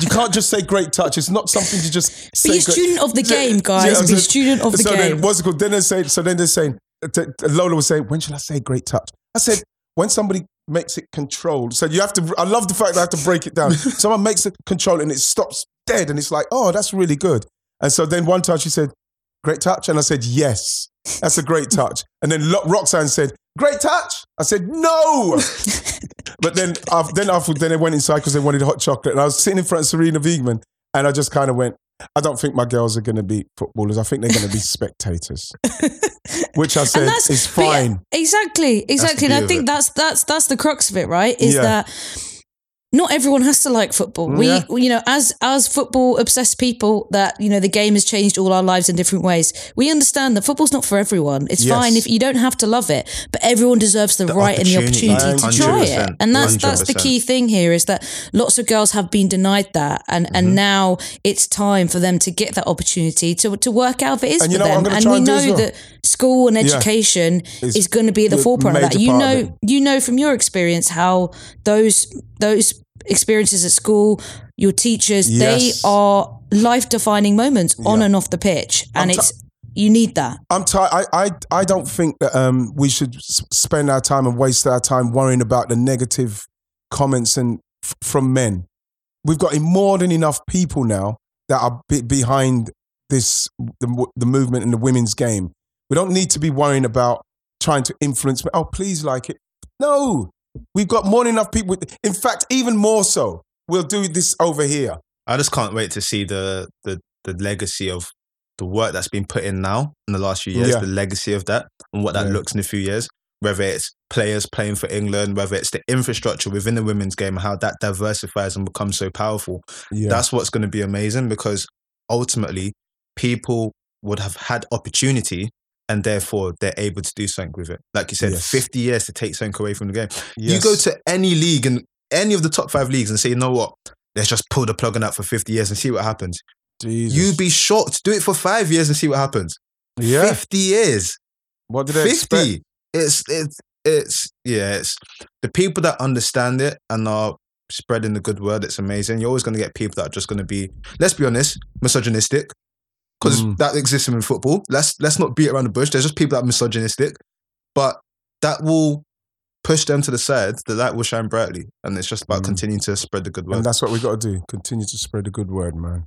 Speaker 3: you can't just say great touch. It's not something to just say.
Speaker 5: Be a student of the game, guys.
Speaker 3: I
Speaker 5: Be a student of the
Speaker 3: so
Speaker 5: game.
Speaker 3: Then, what's it called? Then they say. So then they're saying. t- Lola was saying, "When should I say great touch?" I said, "When somebody makes it controlled." So you have to. I love the fact that I have to break it down. *laughs* Someone makes it controlled and it stops dead, and it's like, "Oh, that's really good." And so then one time she said, "Great touch," and I said, "Yes, that's a great touch." And then Lo- Roxanne said, "Great touch." I said, "No." *laughs* But then, after, then after, then they went inside because they wanted hot chocolate, and I was sitting in front of Sarina Wiegman, and I just kind of went, "I don't think my girls are going to be footballers. I think they're going to be *laughs* spectators," *laughs* which I said
Speaker 5: that's-
Speaker 3: is
Speaker 5: but yeah,
Speaker 3: fine.
Speaker 5: exactly, exactly. And I think
Speaker 4: it.
Speaker 5: that's that's that's the crux of it, right? Is
Speaker 3: Yeah.
Speaker 5: that not everyone has to like football. We,
Speaker 3: Yeah.
Speaker 5: you know, as as football obsessed people, that you know the game has changed all our lives in different ways. We understand that football's not for everyone. It's
Speaker 3: Yes.
Speaker 5: fine if you don't have to love it, but everyone deserves the,
Speaker 4: The
Speaker 5: right and the
Speaker 4: opportunity.
Speaker 5: to try it.
Speaker 4: 100%.
Speaker 5: And that's that's the key thing here is that lots of girls have been denied that, and
Speaker 3: Mm-hmm.
Speaker 5: and now it's time for them to get that opportunity to to work out if it is
Speaker 3: And
Speaker 5: for
Speaker 3: you know
Speaker 5: them. And we
Speaker 3: and
Speaker 5: know
Speaker 3: well?
Speaker 5: that school and education
Speaker 3: Is
Speaker 5: is, going to be at the forefront of that. You know, you know from your experience how those those experiences at school, your teachers, they are life defining moments on
Speaker 3: Yeah.
Speaker 5: and off the pitch, and
Speaker 3: I'm
Speaker 5: it's you need that.
Speaker 3: I'm tired. I, I I don't think that um we should s- spend our time and waste our time worrying about the negative comments and f- from men. We've got more than enough people now that are be- behind this the, the movement in the women's game. We don't need to be worrying about trying to influence. Oh, please like it. No, we've got more than enough people. In fact, even more so. We'll do this over here.
Speaker 4: I just can't wait to see the the the legacy of the work that's been put in now in the last few years,
Speaker 3: Yeah.
Speaker 4: the legacy of that and what that
Speaker 3: Yeah.
Speaker 4: looks in a few years. Whether it's players playing for England, whether it's the infrastructure within the women's game, how that diversifies and becomes so powerful.
Speaker 3: Yeah.
Speaker 4: That's what's going to be amazing because ultimately people would have had opportunity and therefore they're able to do something with it. Like you said,
Speaker 3: Yes.
Speaker 4: 50 years to take something away from the game. You go to any league and any of the top five leagues and say, you know what? Let's just pull the plug on that for 50 years and see what happens.
Speaker 3: Jesus.
Speaker 4: You'd be shocked. Do it for five years and see what happens.
Speaker 3: yeah.
Speaker 4: 50 years.
Speaker 3: What did they
Speaker 4: 50.
Speaker 3: expect?
Speaker 4: It's, it's, it's, yeah, it's the people that understand it and are spreading the good word. It's amazing. You're always going to get people that are just going to be, let's be honest, misogynistic. Because
Speaker 3: Mm.
Speaker 4: that exists in football. Let's let's not beat around the bush. There's just people that are misogynistic, but that will push them to the side. The light will shine brightly, and it's just about
Speaker 3: Mm.
Speaker 4: continuing to spread the good word.
Speaker 3: And that's what we've got to do. Continue to spread the good word, man.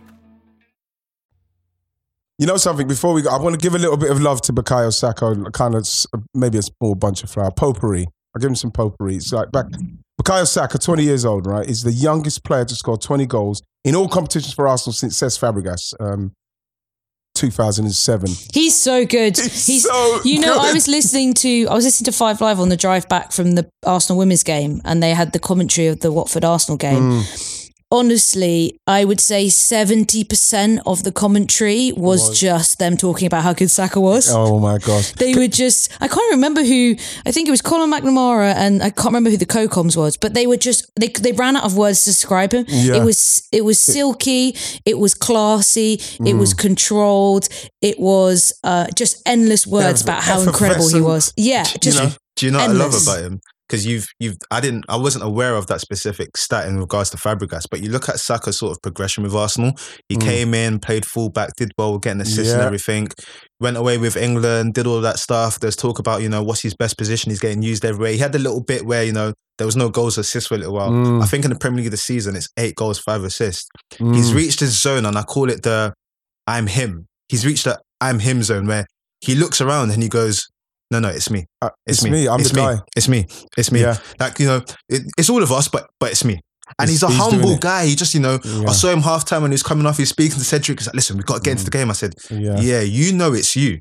Speaker 3: You know something? Before we go, I want to give a little bit of love to Bukayo Saka, kind of maybe a small bunch of flower. Potpourri. I'll give him some potpourri. It's like back. Bukayo Saka, 20 years old, right? Is the youngest player to score 20 goals in all competitions for Arsenal since Cesc Fabregas, um, 2007.
Speaker 5: He's so good.
Speaker 3: He's so
Speaker 5: you know, I was listening to I was listening to Five Live on the drive back from the Arsenal women's game, and they had the commentary of the Watford Arsenal game.
Speaker 3: Mm.
Speaker 5: Honestly, I would say seventy percent of the commentary was, just them talking about how good Saka was.
Speaker 3: Oh my gosh.
Speaker 5: They were just, I can't remember who, I think it was Conor McNamara and I can't remember who the co-coms was, but they were just, they, they ran out of words to describe him.
Speaker 3: Yeah.
Speaker 5: It was, it was silky. It was classy. It
Speaker 3: Mm.
Speaker 5: was controlled. It was uh, just endless words about how incredible he was. Yeah. Just,
Speaker 4: do, you, do you know what I love about him? Because you've you've I didn't I wasn't aware of that specific stat in regards to Fabregas, but you look at Saka's sort of progression with Arsenal. He
Speaker 3: Mm.
Speaker 4: came in, played fullback, did well, getting assists and everything. Went away with England, did all that stuff. There's talk about you know what's his best position. He's getting used everywhere. He had a little bit where you know there was no goals or assists for a little while.
Speaker 3: Mm.
Speaker 4: I think in the Premier League this season it's eight goals, five assists. He's
Speaker 3: Mm.
Speaker 4: reached his zone, and I call it the "I'm him." He's reached the "I'm him" zone where he looks around and he goes, "No, no, it's me."
Speaker 3: Uh,
Speaker 4: It's,
Speaker 3: it's me. I'm
Speaker 4: it's
Speaker 3: the
Speaker 4: me.
Speaker 3: guy.
Speaker 4: It's me. It's me.
Speaker 3: Yeah.
Speaker 4: Like you know, it, it's all of us, but but it's me. And
Speaker 3: He's-
Speaker 4: he's, a
Speaker 3: he's
Speaker 4: humble guy. He just you know,
Speaker 3: Yeah.
Speaker 4: I saw him half time when he was coming off. He's speaking to Cedric. He's like, "Listen, we've got to get into the game." I said,
Speaker 3: Yeah.
Speaker 4: "Yeah, you know it's you,"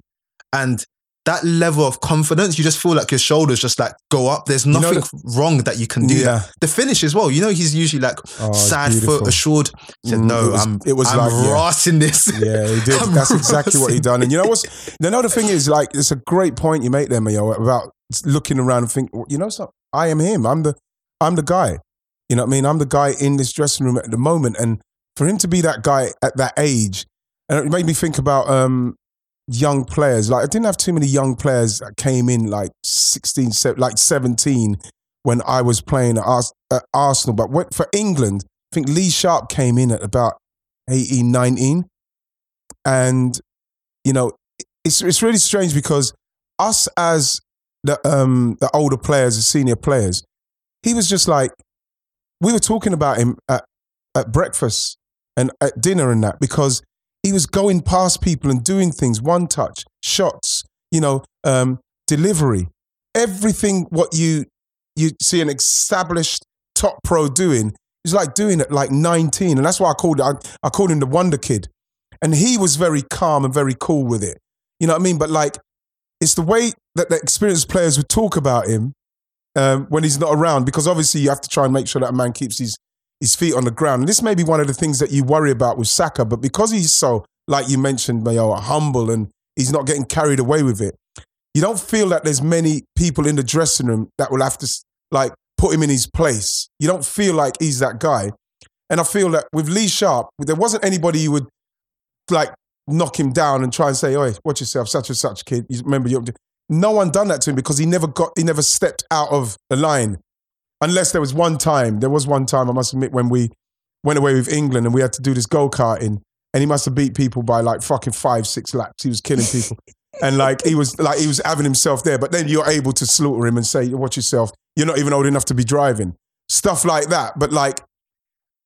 Speaker 4: and. That level of confidence, you just feel like your shoulders just like go up. There's
Speaker 3: know
Speaker 4: nothing
Speaker 3: the-
Speaker 4: wrong that you can do.
Speaker 3: Yeah.
Speaker 4: The finish as well. You know, he's usually like
Speaker 3: Oh,
Speaker 4: side foot, assured. He said,
Speaker 3: Mm,
Speaker 4: "No,
Speaker 3: it was-
Speaker 4: I'm.
Speaker 3: it was
Speaker 4: I'm
Speaker 3: like, yeah.
Speaker 4: this."
Speaker 3: Yeah, he *laughs* did.
Speaker 4: I'm
Speaker 3: That's exactly what he done. And you know what's the other thing is like it's a great point you make there, Mayo, about looking around and think, you know, something? I am him. I'm the, I'm the guy. You know what I mean? I'm the guy in this dressing room at the moment, and for him to be that guy at that age, and it made me think about um, young players. Like I didn't have too many young players that came in like 16, se- like 17 when I was playing at, Ars- at Arsenal. But what, for England, I think Lee Sharpe came in at about 18, 19. And, you know, it's, it's really strange because us as the, um, the older players, the senior players, he was just like, we were talking about him at, at breakfast and at dinner and that because he was going past people and doing things, one touch, shots, you know, um, delivery, everything what you you see an established top pro doing. He's like doing it like 19, and that's why I called. I, I called him the Wonder Kid, and he was very calm and very cool with it. You know what I mean? But like, it's the way that the experienced players would talk about him um, when he's not around, because obviously you have to try and make sure that a man keeps his his feet on the ground. And this may be one of the things that you worry about with Saka, but because he's so, like you mentioned, Mayo, humble and he's not getting carried away with it, you don't feel that there's many people in the dressing room that will have to like put him in his place. You don't feel like he's that guy. And I feel that with Lee Sharpe, there wasn't anybody you would like knock him down and try and say, "Oi, watch yourself, such and such kid." You remember, you no one done that to him because he never got, he never stepped out of the line, unless there was one time. There was one time I must admit when we went away with England and we had to do this go karting, and he must have beat people by like fucking five, six laps. He was killing people, *laughs* and like he was like he was having himself there. But then you're able to slaughter him and say, "Watch yourself. You're not even old enough to be driving." Stuff like that. But like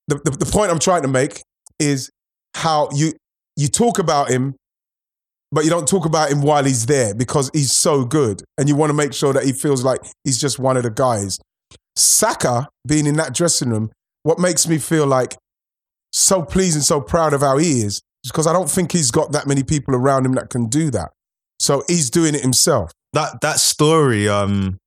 Speaker 3: the, the, the point I'm trying to make is how you you talk about him, but you don't talk about him while he's there because he's so good, and you want to make sure that he feels like he's just one of the guys. Saka being in that dressing room, what makes me feel like so pleased and so proud of how he is, is because I don't think he's got that many people around him that can do that. So he's doing it himself.
Speaker 4: that that story um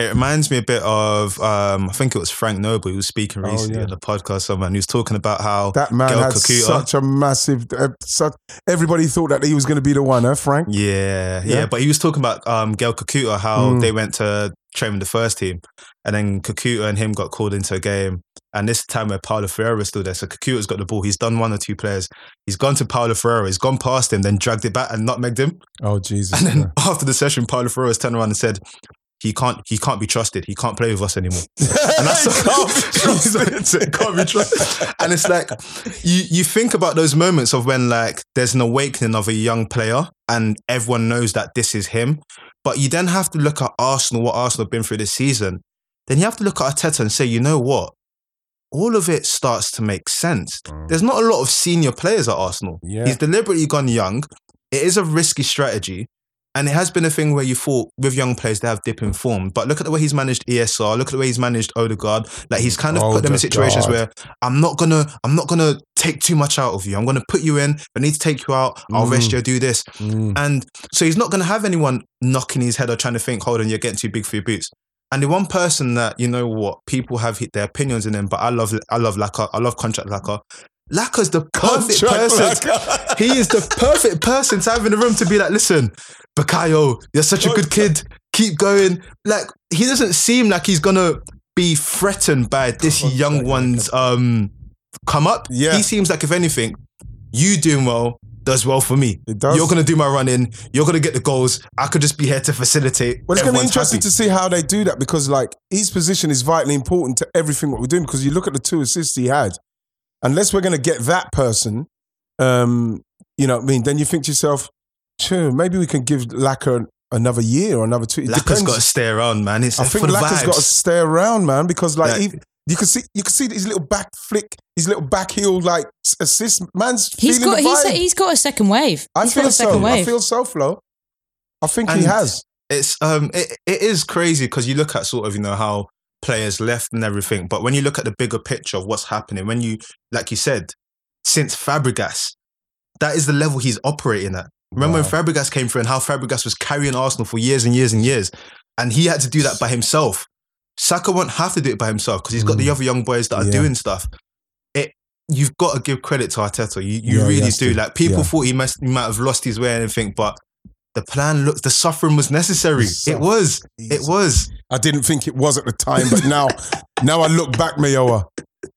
Speaker 4: it reminds me a bit of um I think it was Frank Nouble who was speaking
Speaker 3: Oh,
Speaker 4: recently
Speaker 3: yeah.
Speaker 4: on the podcast someone he was talking about how
Speaker 3: That man
Speaker 4: Gaël
Speaker 3: had
Speaker 4: Kakuta-
Speaker 3: such a massive. Uh, such, everybody thought that he was going to be the one, huh, Frank?
Speaker 4: yeah, yeah
Speaker 3: Yeah.
Speaker 4: but he was talking about um Gaël Kakuta how
Speaker 3: Mm.
Speaker 4: they went to train with the first team and then Kakuta and him got called into a game and this time where Paulo Ferreira was still there so Kakuta's got the ball he's done one or two players he's gone to Paulo Ferreira he's gone past him then dragged it back and nutmegged him
Speaker 3: Oh Jesus!
Speaker 4: And then
Speaker 3: man. *laughs*
Speaker 4: after the session, Paulo Ferreira's turned around and said, "He can't. He can't be trusted. He can't play with us anymore." *laughs* And that's
Speaker 3: can't *laughs* be trusted.
Speaker 4: He can't be trusted. And it's like you you think about those moments of when like there's an awakening of a young player and everyone knows that this is him, but you then have to look at Arsenal, what Arsenal have been through this season. Then you have to look at Arteta and say, you know what? All of it starts to make sense. Mm. There's not a lot of senior players at Arsenal.
Speaker 3: Yeah.
Speaker 4: He's deliberately gone young. It is a risky strategy. And it has been a thing where you thought with young players they have dip in form. But look at the way he's managed ESR, look at the way he's managed Odegaard. Like he's kind of put them in situations where I'm not gonna I'm not gonna take too much out of you. I'm gonna put you in. If I need to take you out, I'll rest you, do this.
Speaker 3: Mm.
Speaker 4: And so he's not gonna have anyone knocking his head or trying to think, hold on, you're getting too big for your boots. And the one person that, you know what, people have hit their opinions in him, but I love I love Laca, I love contract Laca. Laca's the perfect
Speaker 3: Contract
Speaker 4: person.
Speaker 3: Laca.
Speaker 4: he is the perfect person to have in the room to be like, listen, Bukayo, you're such a good kid. Keep going. Like, he doesn't seem like he's gonna be threatened by this young one's um come up.
Speaker 3: Yeah.
Speaker 4: He seems like if anything, you doing well does well for me.
Speaker 3: It does.
Speaker 4: You're gonna do my running. You're gonna get the goals. I could just be here to facilitate.
Speaker 3: Well, it's going to be interesting
Speaker 4: happy.
Speaker 3: to see how they do that because, like, his position is vitally important to everything what we're doing. Because you look at the two assists he had, unless we're going to get that person, um, you know, what I mean, then you think to yourself, sure, maybe we can give Laca another year or another two. It
Speaker 4: Laca's
Speaker 3: depends.
Speaker 4: got to stay around, man. It's
Speaker 3: I think
Speaker 4: for the
Speaker 3: Laca's got to stay around, man, because like,
Speaker 4: Like-
Speaker 3: he, you can see, you can see his little back flick, his little back heel like assist. Man's
Speaker 5: He's
Speaker 3: feeling
Speaker 5: got
Speaker 3: the
Speaker 5: he's, he's got a second wave.
Speaker 3: I
Speaker 5: He's got
Speaker 3: feel
Speaker 5: a second
Speaker 3: so. I feel so, Flo. I think he has.
Speaker 4: it's um it, it is crazy because you look at sort of you know how players left and everything but when you look at the bigger picture of what's happening when you like you said since Fabregas that is the level he's operating at remember when Fabregas came through and how Fabregas was carrying Arsenal for years and years and years and he had to do that by himself Saka won't have to do it by himself because he's got the other young boys that are
Speaker 3: Mm. Yeah.
Speaker 4: doing stuff it you've got to give credit to Arteta you, you
Speaker 3: Yeah,
Speaker 4: really do
Speaker 3: to.
Speaker 4: like people
Speaker 3: Yeah.
Speaker 4: thought he must he might have lost his way and everything but the plan looked, the suffering was necessary.
Speaker 3: So
Speaker 4: it was. It was.
Speaker 3: I didn't think it was at the time, but now, *laughs* now I look back, Mayowa,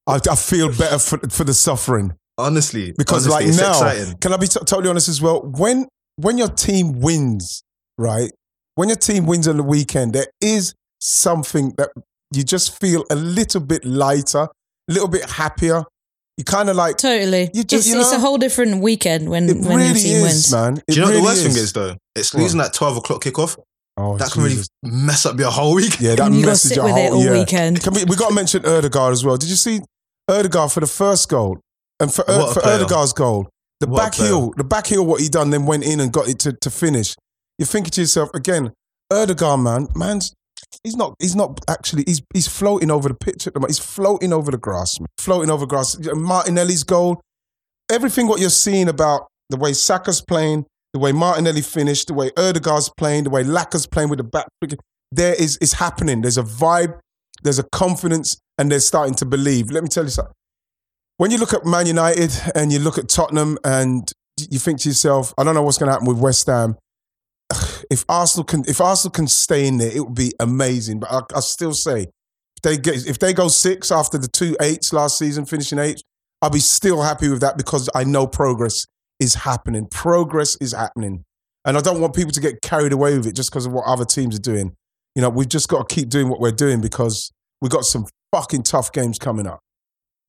Speaker 3: I, I feel better for, for the suffering
Speaker 4: Honestly,
Speaker 3: because,
Speaker 4: honestly,
Speaker 3: like
Speaker 4: it's
Speaker 3: now,
Speaker 4: exciting.
Speaker 3: can I be t- totally honest as well? When when your team wins, right? When your team wins on the weekend, there is something that you just feel a little bit lighter, a little bit happier. You kind of like
Speaker 5: Totally.
Speaker 3: You just-
Speaker 5: it's,
Speaker 3: you
Speaker 5: it's a whole different weekend when,
Speaker 3: it
Speaker 5: when your
Speaker 3: really
Speaker 5: team
Speaker 3: is,
Speaker 5: wins.
Speaker 3: man. It
Speaker 4: Do you know
Speaker 3: really
Speaker 4: what the worst thing is though? It's losing that twelve o'clock kickoff.
Speaker 3: Oh,
Speaker 4: that can really mess up your whole week.
Speaker 3: Yeah, *laughs* that
Speaker 5: And you gotta
Speaker 3: message
Speaker 5: sit
Speaker 3: your
Speaker 5: with it
Speaker 3: whole
Speaker 5: all
Speaker 3: yeah.
Speaker 5: weekend.
Speaker 3: Can we we got to mention Odegaard as well. Did you see Odegaard for the first goal and for
Speaker 4: What
Speaker 3: for. Odegaard's goal? The
Speaker 4: What
Speaker 3: back heel, the back heel, what he done, then went in and got it to, to finish. You're thinking to yourself again, Odegaard, man, man's he's not he's not actually he's he's floating over the pitch at the moment. He's floating over the grass, man. floating over grass. Martinelli's goal, everything what you're seeing about the way Saka's playing, the way Martinelli finished, the way Odegaard's playing, the way Laca's playing with the back, there is is happening. There's a vibe, there's a confidence, and they're starting to believe. Let me tell you something. When you look at Man United and you look at Tottenham and you think to yourself, I don't know what's going to happen with West Ham. *sighs* If Arsenal can, if Arsenal can stay in there, it would be amazing. But I, I still say, if they get, if they go six after the two eights last season, finishing eight, I'll be still happy with that because I know progress is happening. Progress is happening, and I don't want people to get carried away with it just because of what other teams are doing. You know, we've just got to keep doing what we're doing because we've got some fucking tough games coming up.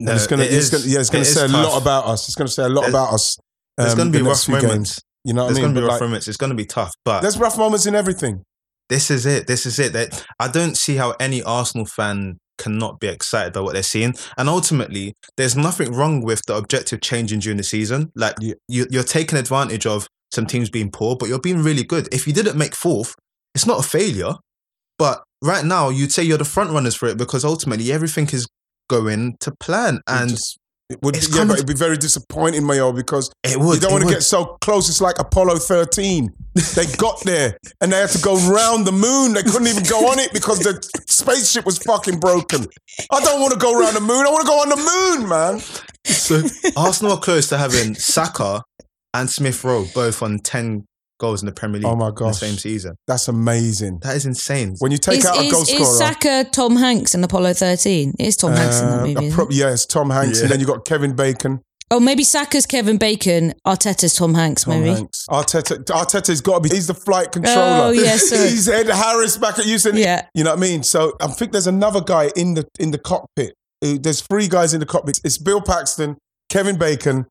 Speaker 3: And it's gonna,
Speaker 4: it
Speaker 3: it's
Speaker 4: is-
Speaker 3: gonna, yeah, it's gonna
Speaker 4: it
Speaker 3: say a
Speaker 4: tough.
Speaker 3: lot about us. It's gonna say a lot
Speaker 4: There's-
Speaker 3: about us.
Speaker 4: There's
Speaker 3: um,
Speaker 4: going to be
Speaker 3: the
Speaker 4: rough moments.
Speaker 3: games. You know what
Speaker 4: There's
Speaker 3: I mean?
Speaker 4: going to be
Speaker 3: But,
Speaker 4: rough
Speaker 3: like,
Speaker 4: moments. It's going to be tough. But
Speaker 3: There's rough moments in everything.
Speaker 4: this is it. This is it. That I don't see how any Arsenal fan cannot be excited by what they're seeing. And ultimately, there's nothing wrong with the objective changing during the season. Like
Speaker 3: Yeah.
Speaker 4: you, you're taking advantage of some teams being poor, but you're being really good. If you didn't make fourth, it's not a failure. But right now, you'd say you're the front runners for it because ultimately everything is going to plan. And
Speaker 3: just- it would,
Speaker 4: it's
Speaker 3: yeah, but it'd be very disappointing, Mayo, because
Speaker 4: it would.
Speaker 3: you don't want to get so close. It's like Apollo 13. They got there and they had to go round the moon. They couldn't even go on it because the spaceship was fucking broken. I don't want to go around the moon. I want to go on the moon, man.
Speaker 4: So Arsenal are close to having Saka and Smith Rowe both on 10 goals in the Premier League
Speaker 3: Oh my
Speaker 4: in the same season.
Speaker 3: That's amazing.
Speaker 4: That is insane.
Speaker 3: When you take
Speaker 5: Is,
Speaker 3: out a
Speaker 5: is,
Speaker 3: goal
Speaker 5: is. Saka Tom Hanks in Apollo 13? It is Tom Hanks in that
Speaker 3: uh,
Speaker 5: movie.
Speaker 3: pro-
Speaker 5: it?
Speaker 3: yes, Tom Hanks,
Speaker 4: Yeah.
Speaker 3: and then you've got Kevin Bacon.
Speaker 5: Oh, maybe Saka's Kevin Bacon, Arteta's Tom Hanks,
Speaker 3: Tom
Speaker 5: maybe.
Speaker 3: Hanks. Arteta, Arteta's got to be. He's the flight controller.
Speaker 5: Oh, yes, *laughs* sir.
Speaker 3: he's Ed Harris back at Houston.
Speaker 5: Yeah.
Speaker 3: You know what I mean? So I think there's another guy in the in the cockpit. There's three guys in the cockpit. It's Bill Paxton, Kevin Bacon,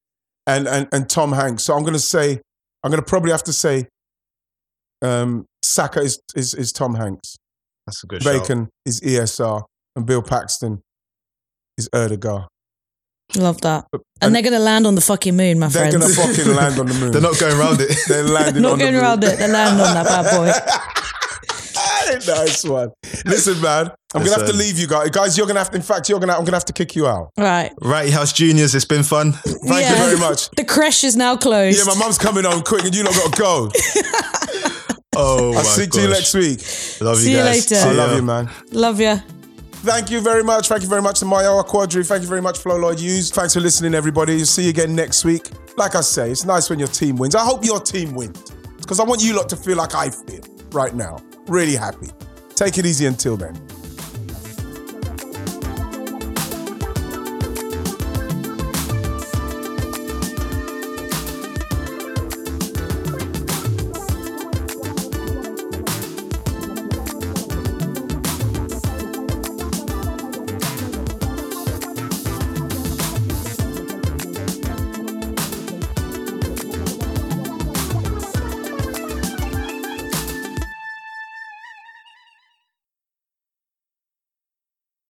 Speaker 3: and and and Tom Hanks. So I'm going to say, I'm going to probably have to say, um, Saka is is is Tom Hanks.
Speaker 4: That's a good shout.
Speaker 3: Bacon is ESR, and Bill Paxton is Odegaard.
Speaker 5: Love that.
Speaker 3: And-
Speaker 5: And, they're going to land on the fucking moon, my friends.
Speaker 3: They're going to fucking land on the *laughs* moon.
Speaker 4: They're not going around it.
Speaker 3: They're *laughs* landing
Speaker 5: Not
Speaker 3: on the
Speaker 5: going around it. They're landing on that bad boy. *laughs* *laughs*
Speaker 3: nice one. Listen, man, I'm gonna have to leave you guys. Guys, you're gonna have. To, in fact, you're gonna. I'm gonna have to kick you out.
Speaker 5: Right.
Speaker 4: Wrighty House Juniors, it's been fun.
Speaker 3: Thank
Speaker 5: Yeah.
Speaker 3: you very much.
Speaker 5: The creche is now closed.
Speaker 3: Yeah, my mum's coming home quick, and you lot gotta go. *laughs*
Speaker 4: Oh,
Speaker 3: I'll
Speaker 4: my
Speaker 3: see you next week.
Speaker 4: Love
Speaker 5: See
Speaker 4: you
Speaker 5: you
Speaker 4: guys.
Speaker 5: later.
Speaker 3: I love you, man.
Speaker 5: Love ya.
Speaker 3: Thank you very much. Thank you very much to Mayowa Quadri. Thank you very much, Flo Lloyd Hughes. Thanks for listening, everybody. See you again next week. Like I say, it's nice when your team wins. I hope your team wins because I want you lot to feel like I feel right now. Really happy. Take it easy until then.